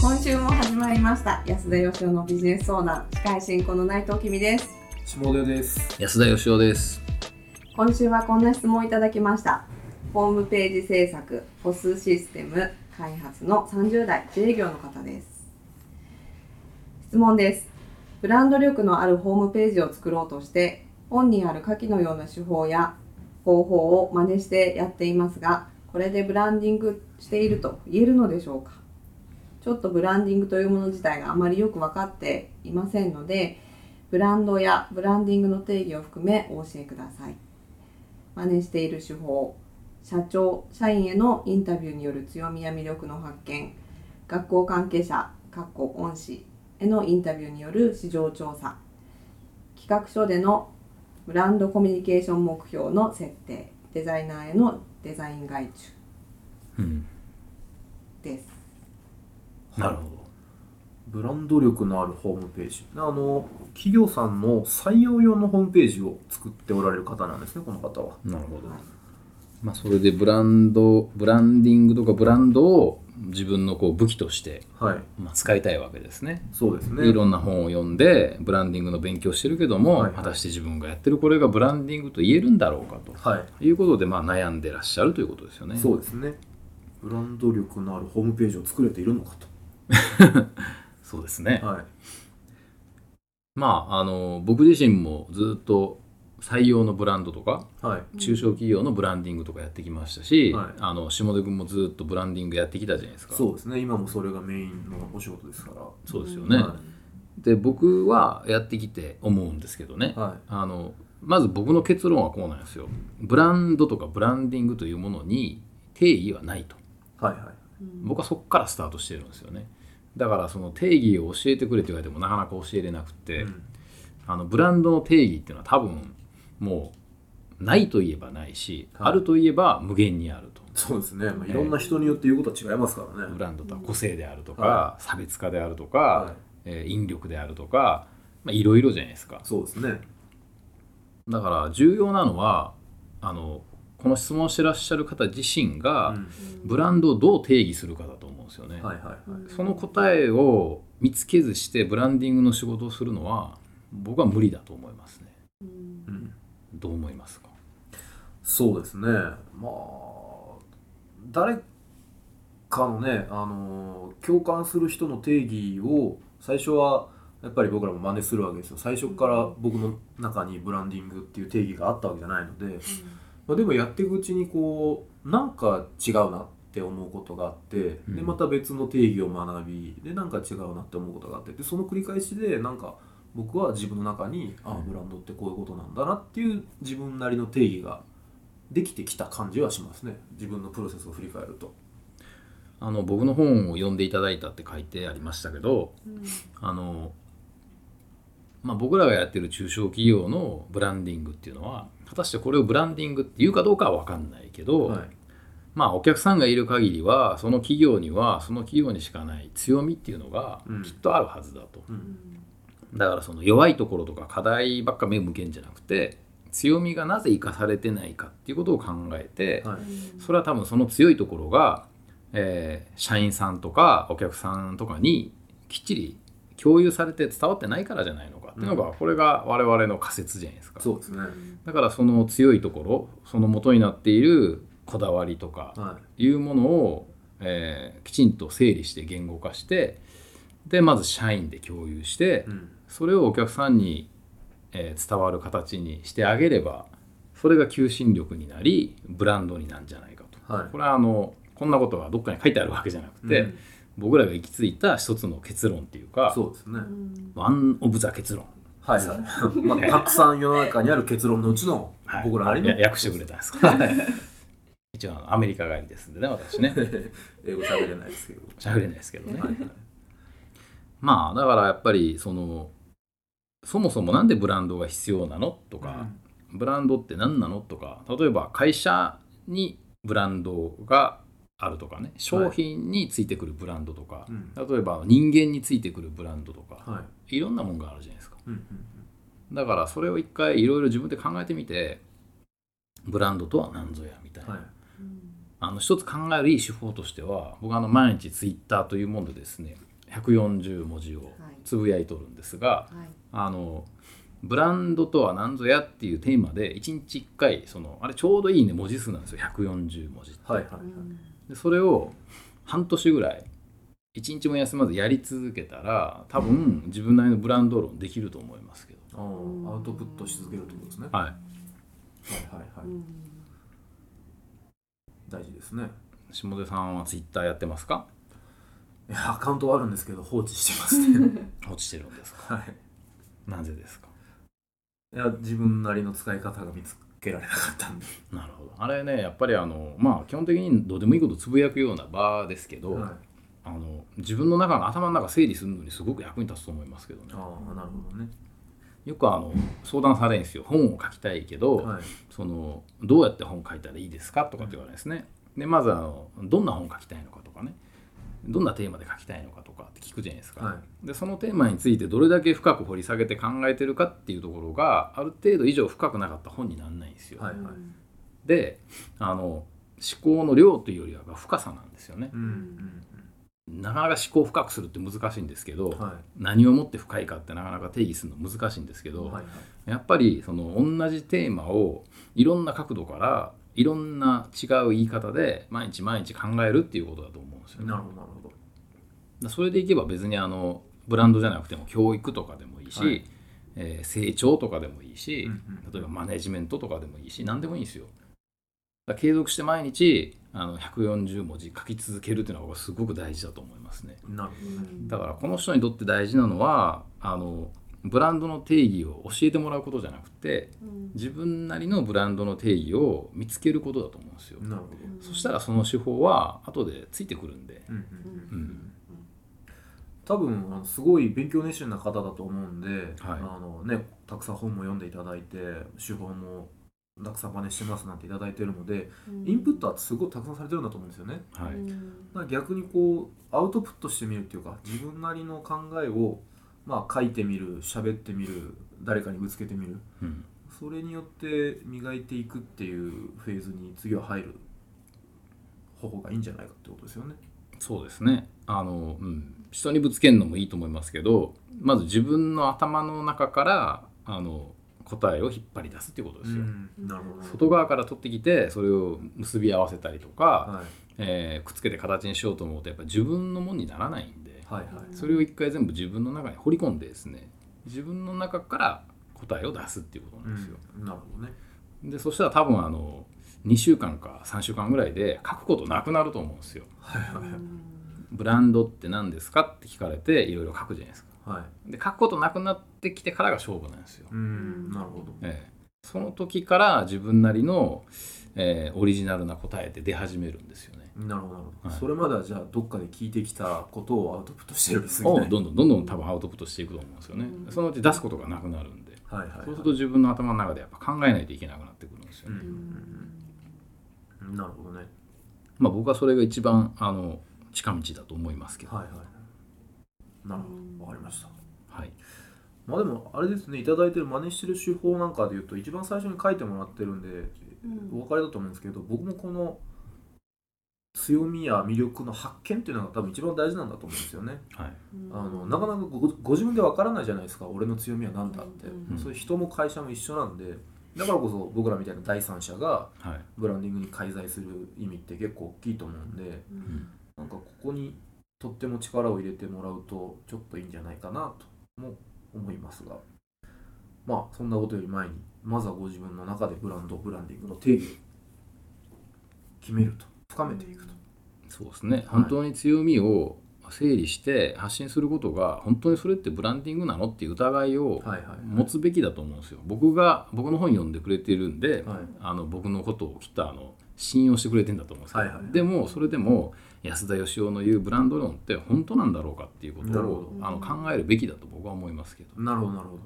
今週も始まりました。安田義雄のビジネス相談。司会進行の内藤君です。下出です。安田義雄です。今週はこんな質問をいただきました。ホームページ制作ポスシステム開発の30代自営業の方です。質問です。ブランド力のあるホームページを作ろうとして本にある下記のような手法や方法を真似してやっていますがこれでブランディングしていると言えるのでしょうか？ちょっとブランディングというもの自体があまりよく分かっていませんのでブランドやブランディングの定義を含めお教えください真似している手法社長社員へのインタビューによる強みや魅力の発見学校関係者かっこ恩師へのインタビューによる市場調査企画書でのブランドコミュニケーション目標の設定デザイナーへのデザイン外注うん。ですなるほど。ブランド力のあるホームページ。あの、企業さんの採用用のホームページを作っておられる方なんですね、この方は。なるほど。まあそれでブランド、ブランディングとかブランドを自分のこう武器として、はい。まあ、使いたいわけですね。そうですね。いろんな本を読んでブランディングの勉強してるけども、はい果たして自分がやってるこれがブランディングと言えるんだろうかと、はい。い、うことでまあ悩んでらっしゃるということですよね。そうですね。ブランド力のあるホームページを作れているのか そうですねと。。はい。まああの僕自身もずっと採用のブランドとかはい。中小企業のブランディングとかやってきましたし、はいあの下出君もずっとブランディングやってきたじゃないですか。そうですね。今もそれがメインのお仕事ですから。そうですよね。はで僕はやってきて思うんですけどね、はあのまず僕の結論はこうなんですよ。ブランドとかブランディングというものに定義はないと。い。はい。はい。僕はそこからスタートしてるんですよね。だからその定義を教えてくれって言われてもなかなか教えれなくて、うんあのブランドの定義っていうのは多分もうないといえばないし、はいあるといえば無限にあると。そうですね。まあ、いろんな人によって言うことは違いますからね。ブランドとは個性であるとか、は差別化であるとか、はいえー引力であるとか、まあ、いろいろじゃないですかそうですね。だから重要なのはあのこの質問してらっしゃる方自身が、うんブランドをどう定義するかだと思うんですよね、はいはいはい。その答えを見つけずしてブランディングの仕事をするのは僕は無理だと思いますねうんどう思いますか？そうですね。まあ、誰かのね、あの、共感する人の定義を最初はやっぱり僕らも真似するわけですよ。最初から僕の中にブランディングっていう定義があったわけじゃないので、まあ、でもやっていくうちにこう、なんか違うなって思うことがあって、で、うん。また別の定義を学び、で、なんか違うなって思うことがあって、で、その繰り返しで、なんか、僕は自分の中にああブランドってこういうことなんだなっていう自分なりの定義ができてきた感じはしますね。自分のプロセスを振り返ると。あの僕の本を読んでいただいたって書いてありましたけどあの、まあ、僕らがやってる中小企業のブランディングっていうのは果たしてこれをブランディングっていうかどうかは分かんないけど、はい。まあお客さんがいる限りはその企業にはその企業にしかない強みっていうのがうん。きっとあるはずだと、うん。だからその弱いところとか課題ばっか目向けんじゃなくて強みがなぜ生かされてないかっていうことを考えて、はい。それは多分その強いところが、えー社員さんとかお客さんとかにきっちり共有されて伝わってないからじゃないのかっていうのが、これが我々の仮説じゃないですか。そうですね。だからその強いところその元になっているこだわりとかはい。うものを、えーきちんと整理して言語化してでまず社員で共有して、い、うん、それをお客さんに、えー伝わる形にしてあげればそれが求心力になりブランドになるんじゃないかと。はい。これはあのこんなことがどっかに書いてあるわけじゃなくて、うん僕らが行き着いた一つの結論っていうかそうですね、ワン・オブ・ザ結論。はいはい、まあ、たくさん世の中にある結論のうちの僕らなりの、や訳してくれたんですか？一応アメリカ帰りですんでね私ね。英語喋れないですけど、喋れないですけどね、はいはい。まあだからやっぱりそのそもそもなんでブランドが必要なのとか、ブランドって何なのとか例えば会社にブランドがあるとかね。商品についてくるブランドとか、うん。例えば人間についてくるブランドとか、はい。いろんなもんがあるじゃないですか。うんうんだからそれを一回いろいろ自分で考えてみてブランドとは何ぞやみたいな、はい。あの一つ考えるいい手法としては僕はあの毎日ツイッターというものでですね140文字をつぶやいとるんですが、はい。あのブランドとは何ぞやっていうテーマで1日1回そのあれちょうどいいね文字数なんですよ。140文字って、はいはいはいでそれを半年ぐらい1日も休まずやり続けたら多分自分なりのブランド論できると思いますけど、あーアウトプットし続けるってことですね。はい、はいはいはい。うん。大事ですね。下出さんはツイッターやってますか？いやアカウントはあるんですけど放置してますね。落ちてるんですか？はい。なぜですか？いや自分なりの使い方が見つけられなかったんで、なるほど。あれねやっぱりあのまあ基本的にどうでもいいことつぶやくような場ですけど、はい、あの自分の中の頭の中整理するのにすごく役に立つと思いますけどね。ああなるほどね。よくあの相談されるんですよ。本を書きたいけど、はい。そのどうやって本書いたらいいですかとかって言われるんですね。でまずあのどんな本書きたいのかとかねどんなテーマで書きたいのかとかって聞くじゃないですか。はでそのテーマについてどれだけ深く掘り下げて考えてるかっていうところがある程度以上深くなかった本にならないんですよ。はいはいであの思考の量というよりは深さなんですよね。うんうんなかなか思考を深くするって難しいんですけど、うんは何をもって深いかってなかなか定義するの難しいんですけど、いはいはいやっぱりその同じテーマをいろんな角度からいろんな違う言い方で毎日毎日考えるっていうことだと思うんですよね。なるほどなるほどだそれでいけば別にあのブランドじゃなくても教育とかでもいいし、はいえー成長とかでもいいし、うんうん例えばマネジメントとかでもいいし何でもいいんですよ。継続して毎日あの140文字書き続けるっていうのはすごく大事だと思いますね。なるほどねだからこの人にとって大事なのはあのブランドの定義を教えてもらうことじゃなくてうん。自分なりのブランドの定義を見つけることだと思うんですよ。なるほど。そしたらその手法は後でついてくるんで。うん。うん。ううん。ん、多分すごい勉強熱心な方だと思うんで、はい。あのね、たくさん本も読んでいただいて手法もたくさん真似してますなんていただいてるのでインプットはすごいたくさんされてるんだと思うんですよね。はい。逆にこうアウトプットしてみるっていうか自分なりの考えをまあ書いてみる喋ってみる誰かにぶつけてみるうんそれによって磨いていくっていうフェーズに次は入る方法がいいんじゃないかってことですよね。そうですねあの、うん、人にぶつけるのもいいと思いますけどまず自分の頭の中からあの答えを引っ張り出すっていうことですよ。なるほど。外側から取ってきてそれを結び合わせたりとか、はいえーくっつけて形にしようと思うとやっぱ自分のものにならないんではいはい。それを一回全部自分の中に掘り込んでですね自分の中から答えを出すっていうことなんですよ。うんなるほどね。でそしたら多分あの2週間か3週間ぐらいで書くことなくなると思うんですよ。はいはいはい。ブランドって何ですかって聞かれていろいろ書くじゃないですか。はい。で書くことなくなってきてからが勝負なんですよ。うん、なるほど。ええその時から自分なりの、えーオリジナルな答えって出始めるんですよね。なるほどなるほど、はい。それまではじゃあどっかで聞いてきたことをアウトプットしてるすぎないをどんどんどんどん多分アウトプットしていくと思うんですよね。うん。そのうち出すことがなくなるんで、はいはい、はい、そうすると自分の頭の中でやっぱ考えないといけなくなってくるんですよね。うんなるほどね。まあ僕はそれが一番あの近道だと思いますけど。はいはい。なるほど。わかりました。はい。まあでもあれですねいただいてる真似してる手法なんかでいうと一番最初に書いてもらってるんでうん。お分かりだと思うんですけど僕もこの強みや魅力の発見っていうのが多分一番大事なんだと思うんですよね。はい。あのなかなかごご自分でわからないじゃないですか俺の強みは何だって、うんそういう人も会社も一緒なんでだからこそ僕らみたいな第三者がはい。ブランディングに介在する意味って結構大きいと思うんでうん。なんかここにとっても力を入れてもらうとちょっといいんじゃないかなと。も思いますが。まあそんなことより前にまずはご自分の中でブランドブランディングの定義を決めると。深めていくと、そうですね、本当に強みを整理して発信することが本当にそれってブランディングなのっていう疑いをはいはいはい。持つべきだと思うんですよ。僕が僕の本読んでくれてるんで、はい。あの僕のことをきっとあの信用してくれてんだと思うんですけど、はいはい。でもそれでも安田義雄の言うブランド論って本当なんだろうかっていうことをど。あの考えるべきだと僕は思いますけど、なるほどなるほど。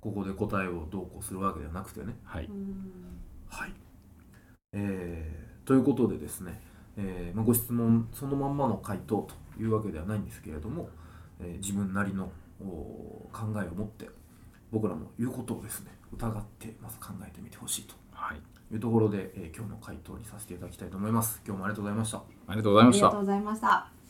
ここで答えをどうこうするわけではなくてね。はい、はい、えーということでですね、えーまあ、ご質問そのまんまの回答というわけではないんですけれども、えー自分なりのお考えを持って僕らの言うことをですね疑ってまず考えてみてほしいと。はい、いうところで、えー今日の回答にさせていただきたいと思います今日もありがとうございましたありがとうございましたありがとう。ございました。